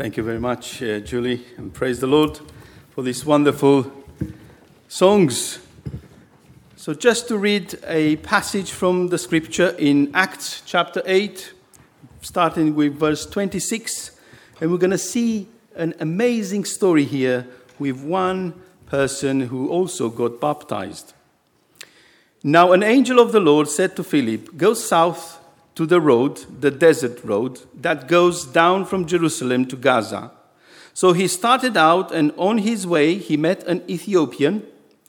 Thank you very much, uh, Julie, and praise the Lord for these wonderful songs. So, just to read a passage from the scripture in Acts chapter 8, starting with verse 26, and we're going to see an amazing story here with one person who also got baptized. Now, an angel of the Lord said to Philip, Go south to the road, the desert road, that goes down from Jerusalem to Gaza. So he started out, and on his way, he met an Ethiopian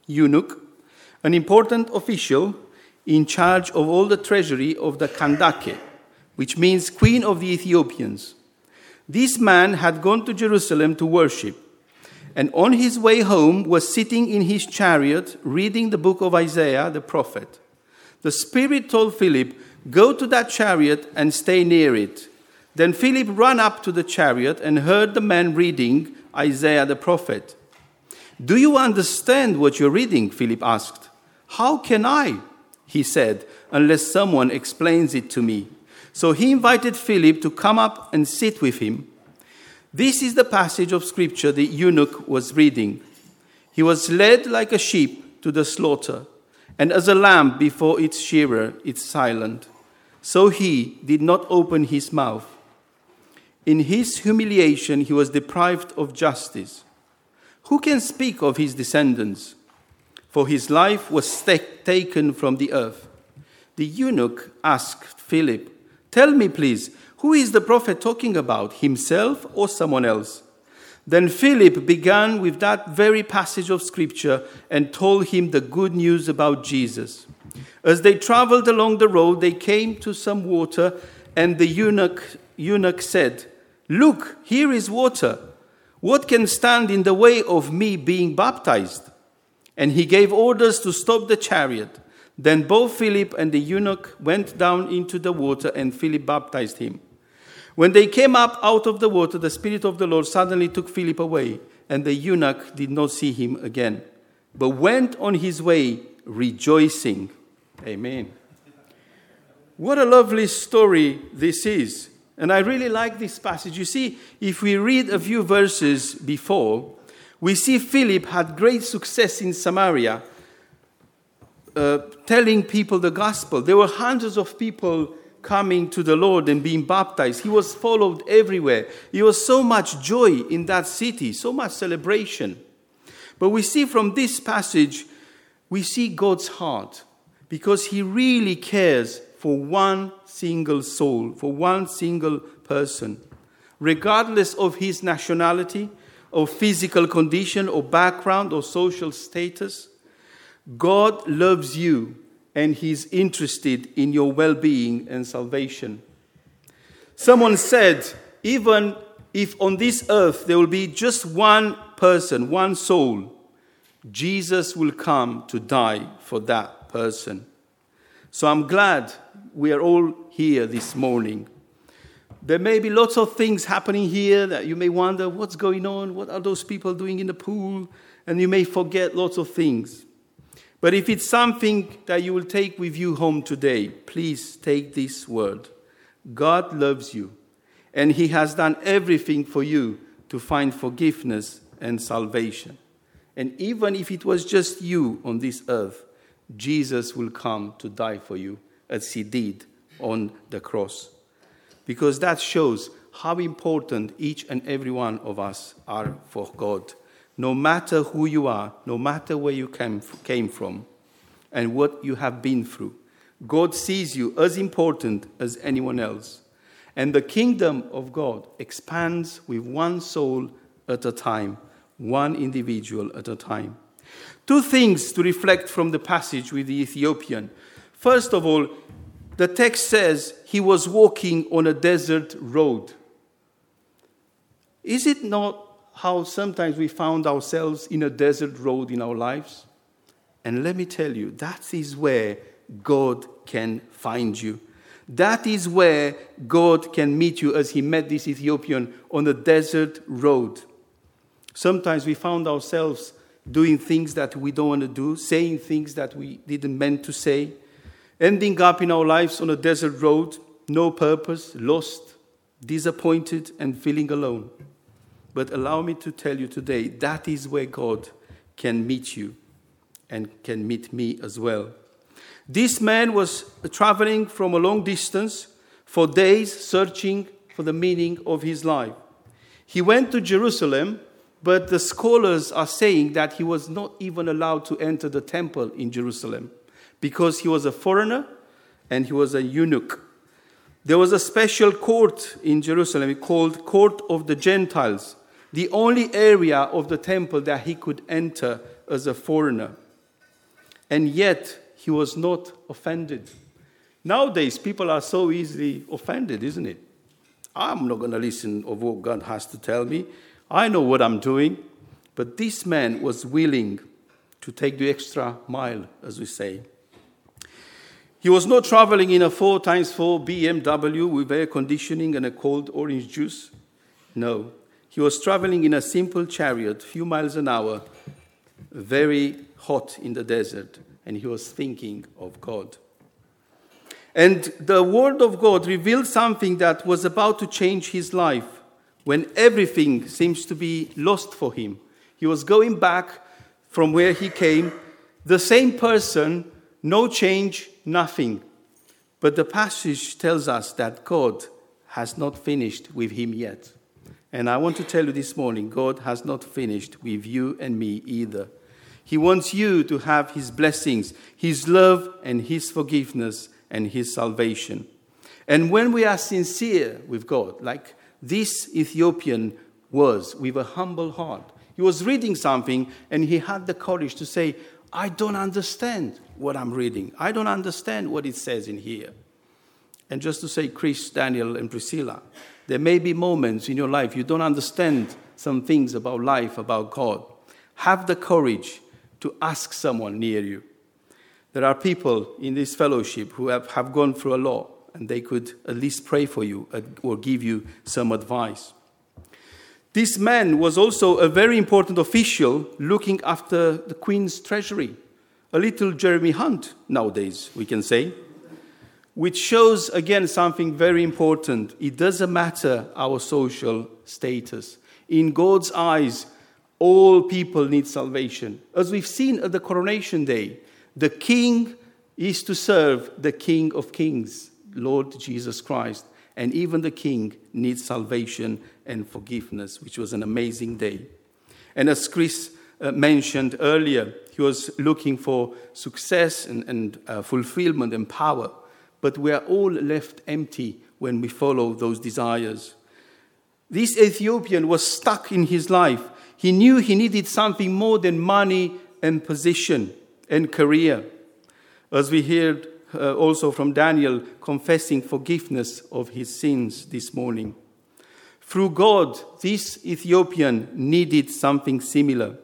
eunuch, an important official in charge of all the treasury of the Kandake, which means Queen of the Ethiopians. This man had gone to Jerusalem to worship, and on his way home was sitting in his chariot reading the book of Isaiah the prophet. The Spirit told Philip, Go to that chariot and stay near it. Then Philip ran up to the chariot and heard the man reading Isaiah the prophet. Do you understand what you're reading? Philip asked. How can I? He said, unless someone explains it to me. So he invited Philip to come up and sit with him. This is the passage of scripture the eunuch was reading. He was led like a sheep to the slaughter, and as a lamb before its shearer, it's silent so he did not open his mouth. In his humiliation, he was deprived of justice. Who can speak of his descendants? For his life was taken from the earth. The eunuch asked Philip, Tell me, please, who is the prophet talking about, himself or someone else? Then Philip began with that very passage of scripture and told him the good news about Jesus. As they traveled along the road, they came to some water, and the eunuch, eunuch said, Look, here is water. What can stand in the way of me being baptized? And he gave orders to stop the chariot. Then both Philip and the eunuch went down into the water, and Philip baptized him. When they came up out of the water, the Spirit of the Lord suddenly took Philip away, and the eunuch did not see him again, but went on his way rejoicing. Amen. What a lovely story this is. And I really like this passage. You see, if we read a few verses before, we see Philip had great success in Samaria, uh, telling people the gospel. There were hundreds of people coming to the Lord and being baptized. He was followed everywhere. There was so much joy in that city, so much celebration. But we see from this passage, we see God's heart because he really cares for one single soul, for one single person, regardless of his nationality, or physical condition, or background, or social status. God loves you and he's interested in your well being and salvation. Someone said, even if on this earth there will be just one person, one soul, Jesus will come to die for that person. So I'm glad we are all here this morning. There may be lots of things happening here that you may wonder what's going on? What are those people doing in the pool? And you may forget lots of things. But if it's something that you will take with you home today, please take this word God loves you, and He has done everything for you to find forgiveness and salvation. And even if it was just you on this earth, Jesus will come to die for you as he did on the cross. Because that shows how important each and every one of us are for God. No matter who you are, no matter where you came, from, and what you have been through, God sees you as important as anyone else. And the kingdom of God expands with one soul at a time, one individual at a time. Two things to reflect from the passage with the Ethiopian. First of all, the text says he was walking on a desert road. Is it not how sometimes we found ourselves in a desert road in our lives? And let me tell you, that is where God can find you. That is where God can meet you as he met this Ethiopian on a desert road. Sometimes we found ourselves doing things that we don't want to do, saying things that we didn't meant to say, ending up in our lives on a desert road, no purpose, lost, disappointed, and feeling alone. But allow me to tell you today that is where God can meet you and can meet me as well. This man was traveling from a long distance for days searching for the meaning of his life. He went to Jerusalem, but the scholars are saying that he was not even allowed to enter the temple in Jerusalem because he was a foreigner and he was a eunuch. There was a special court in Jerusalem called Court of the Gentiles, the only area of the temple that he could enter as a foreigner. And yet, he was not offended. Nowadays, people are so easily offended, isn't it? I'm not going to listen of what God has to tell me. I know what I'm doing. But this man was willing to take the extra mile, as we say. He was not traveling in a 4 times 4 BMW with air conditioning and a cold orange juice. No, he was traveling in a simple chariot, few miles an hour, very hot in the desert, and he was thinking of God. And the Word of God revealed something that was about to change his life when everything seems to be lost for him. He was going back from where he came, the same person, no change, nothing. But the passage tells us that God has not finished with him yet. And I want to tell you this morning God has not finished with you and me either. He wants you to have His blessings, His love, and His forgiveness and His salvation. And when we are sincere with God, like this Ethiopian was, with a humble heart, he was reading something and he had the courage to say, I don't understand what I'm reading. I don't understand what it says in here. And just to say, Chris, Daniel, and Priscilla, there may be moments in your life you don't understand some things about life, about God. Have the courage to ask someone near you. There are people in this fellowship who have, have gone through a lot, and they could at least pray for you uh, or give you some advice. This man was also a very important official looking after the Queen's treasury, a little Jeremy Hunt nowadays, we can say, which shows again something very important. It doesn't matter our social status. In God's eyes, all people need salvation. As we've seen at the coronation day, the king is to serve the King of Kings, Lord Jesus Christ. And even the king needs salvation and forgiveness, which was an amazing day. And as Chris uh, mentioned earlier, he was looking for success and, and uh, fulfillment and power. But we are all left empty when we follow those desires. This Ethiopian was stuck in his life. He knew he needed something more than money and position and career. As we heard uh, also from Daniel confessing forgiveness of his sins this morning. Through God, this Ethiopian needed something similar.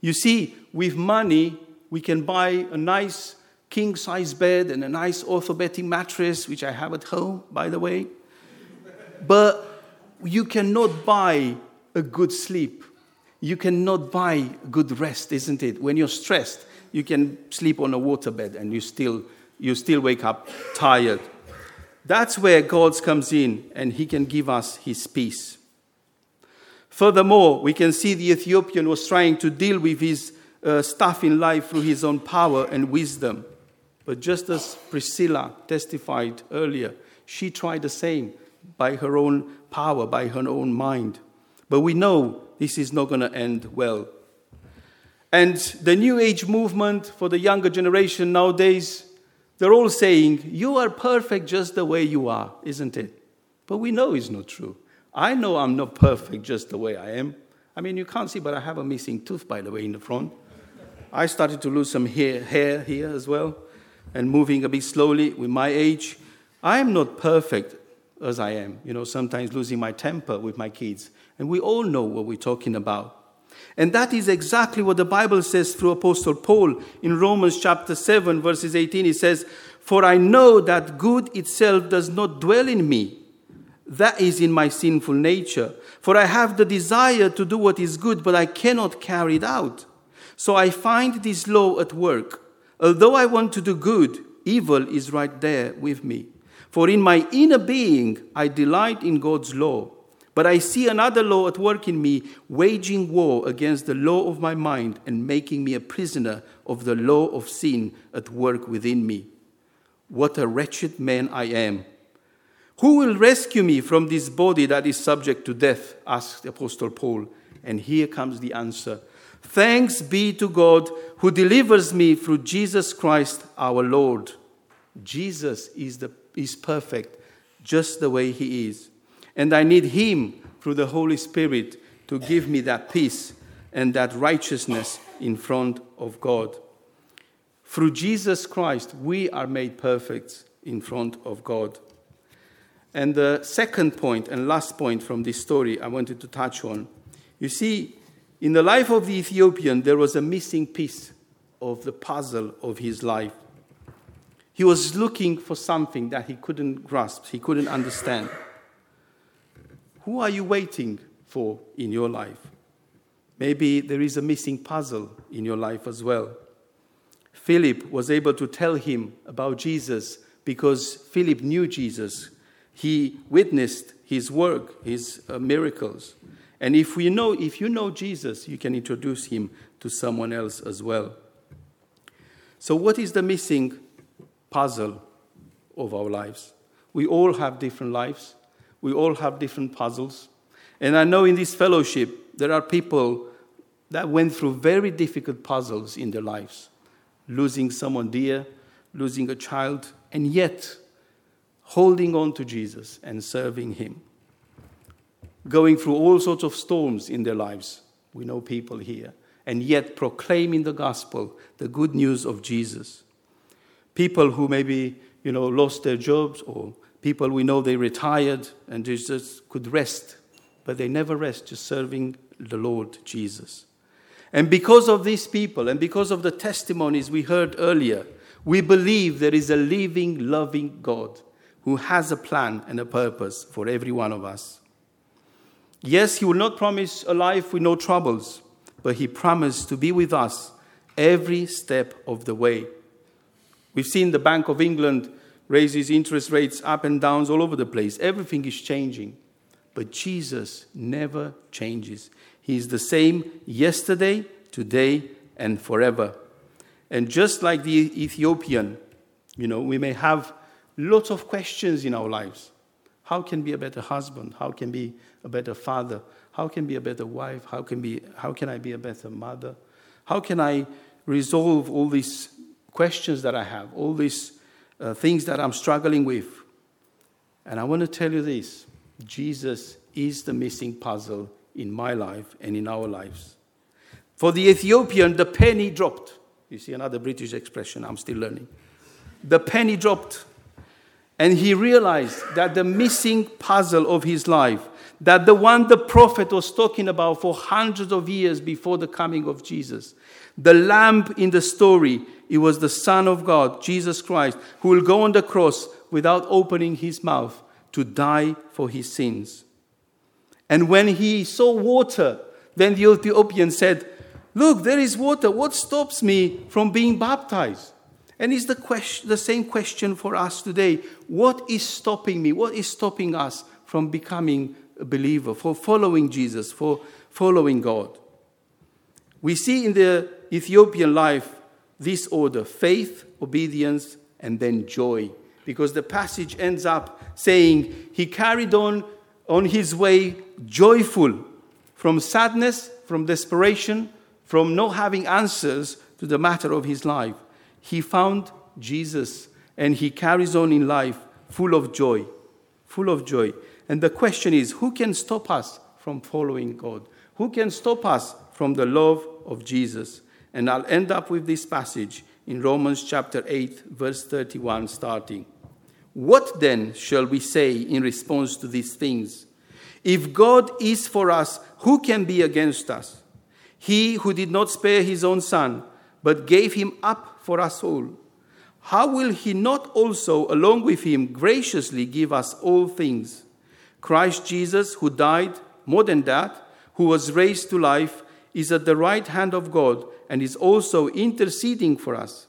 You see, with money, we can buy a nice king size bed and a nice orthopedic mattress, which I have at home, by the way. But you cannot buy a good sleep. You cannot buy good rest, isn't it? When you're stressed, you can sleep on a waterbed and you still you still wake up tired. That's where God comes in and he can give us his peace. Furthermore, we can see the Ethiopian was trying to deal with his uh, stuff in life through his own power and wisdom. But just as Priscilla testified earlier, she tried the same by her own power, by her own mind. But we know this is not going to end well. And the New Age movement for the younger generation nowadays they're all saying, You are perfect just the way you are, isn't it? But we know it's not true. I know I'm not perfect just the way I am. I mean, you can't see, but I have a missing tooth, by the way, in the front. I started to lose some hair, hair here as well, and moving a bit slowly with my age. I am not perfect as I am, you know, sometimes losing my temper with my kids. And we all know what we're talking about. And that is exactly what the Bible says through Apostle Paul in Romans chapter 7, verses 18. He says, For I know that good itself does not dwell in me. That is in my sinful nature. For I have the desire to do what is good, but I cannot carry it out. So I find this law at work. Although I want to do good, evil is right there with me. For in my inner being I delight in God's law But I see another law at work in me, waging war against the law of my mind and making me a prisoner of the law of sin at work within me. What a wretched man I am! Who will rescue me from this body that is subject to death? asked the Apostle Paul. And here comes the answer Thanks be to God who delivers me through Jesus Christ our Lord. Jesus is, the, is perfect just the way he is. And I need him through the Holy Spirit to give me that peace and that righteousness in front of God. Through Jesus Christ, we are made perfect in front of God. And the second point and last point from this story I wanted to touch on you see, in the life of the Ethiopian, there was a missing piece of the puzzle of his life. He was looking for something that he couldn't grasp, he couldn't understand. Who are you waiting for in your life? Maybe there is a missing puzzle in your life as well. Philip was able to tell him about Jesus because Philip knew Jesus. He witnessed his work, his uh, miracles. And if we know, if you know Jesus, you can introduce him to someone else as well. So, what is the missing puzzle of our lives? We all have different lives. We all have different puzzles. And I know in this fellowship, there are people that went through very difficult puzzles in their lives losing someone dear, losing a child, and yet holding on to Jesus and serving Him going through all sorts of storms in their lives. We know people here. And yet proclaiming the gospel, the good news of Jesus. People who maybe, you know, lost their jobs or people we know they retired and just could rest, but they never rest just serving the Lord Jesus. And because of these people and because of the testimonies we heard earlier, we believe there is a living, loving God who has a plan and a purpose for every one of us. Yes, He will not promise a life with no troubles, but He promised to be with us every step of the way. We've seen the Bank of England raises interest rates up and downs all over the place. Everything is changing. But Jesus never changes. He is the same yesterday, today, and forever. And just like the Ethiopian, you know, we may have lots of questions in our lives. How can be a better husband? How can be a better father? How can be a better wife? How can, be, how can I be a better mother? How can I resolve all these questions that I have, all these uh, things that I'm struggling with? And I want to tell you this Jesus is the missing puzzle in my life and in our lives. For the Ethiopian, the penny dropped. You see another British expression I'm still learning. The penny dropped. And he realized that the missing puzzle of his life that the one the prophet was talking about for hundreds of years before the coming of Jesus. The lamb in the story, it was the Son of God, Jesus Christ, who will go on the cross without opening his mouth to die for his sins. And when he saw water, then the Ethiopian said, Look, there is water. What stops me from being baptized? And it's the, question, the same question for us today. What is stopping me? What is stopping us from becoming a believer, for following Jesus, for following God. We see in the Ethiopian life this order faith, obedience, and then joy. Because the passage ends up saying he carried on on his way joyful from sadness, from desperation, from not having answers to the matter of his life. He found Jesus and he carries on in life full of joy, full of joy. And the question is who can stop us from following God? Who can stop us from the love of Jesus? And I'll end up with this passage in Romans chapter 8, verse 31, starting. What then shall we say in response to these things? If God is for us, who can be against us? He who did not spare his own son, but gave him up for us all, how will he not also, along with him, graciously give us all things? Christ Jesus, who died, more than that, who was raised to life, is at the right hand of God and is also interceding for us.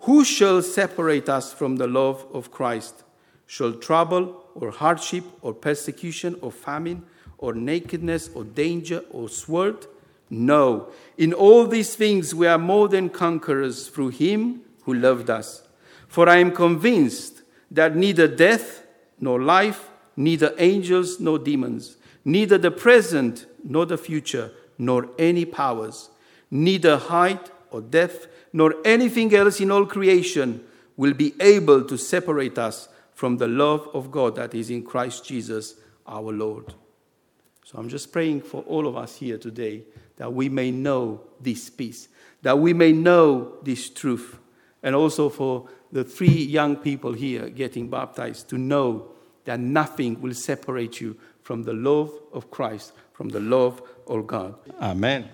Who shall separate us from the love of Christ? Shall trouble or hardship or persecution or famine or nakedness or danger or sword? No. In all these things we are more than conquerors through him who loved us. For I am convinced that neither death nor life, neither angels nor demons, neither the present nor the future, nor any powers, neither height or depth, nor anything else in all creation will be able to separate us from the love of God that is in Christ Jesus our Lord. So I'm just praying for all of us here today that we may know this peace, that we may know this truth, and also for the three young people here getting baptized to know that nothing will separate you from the love of Christ, from the love of God. Amen.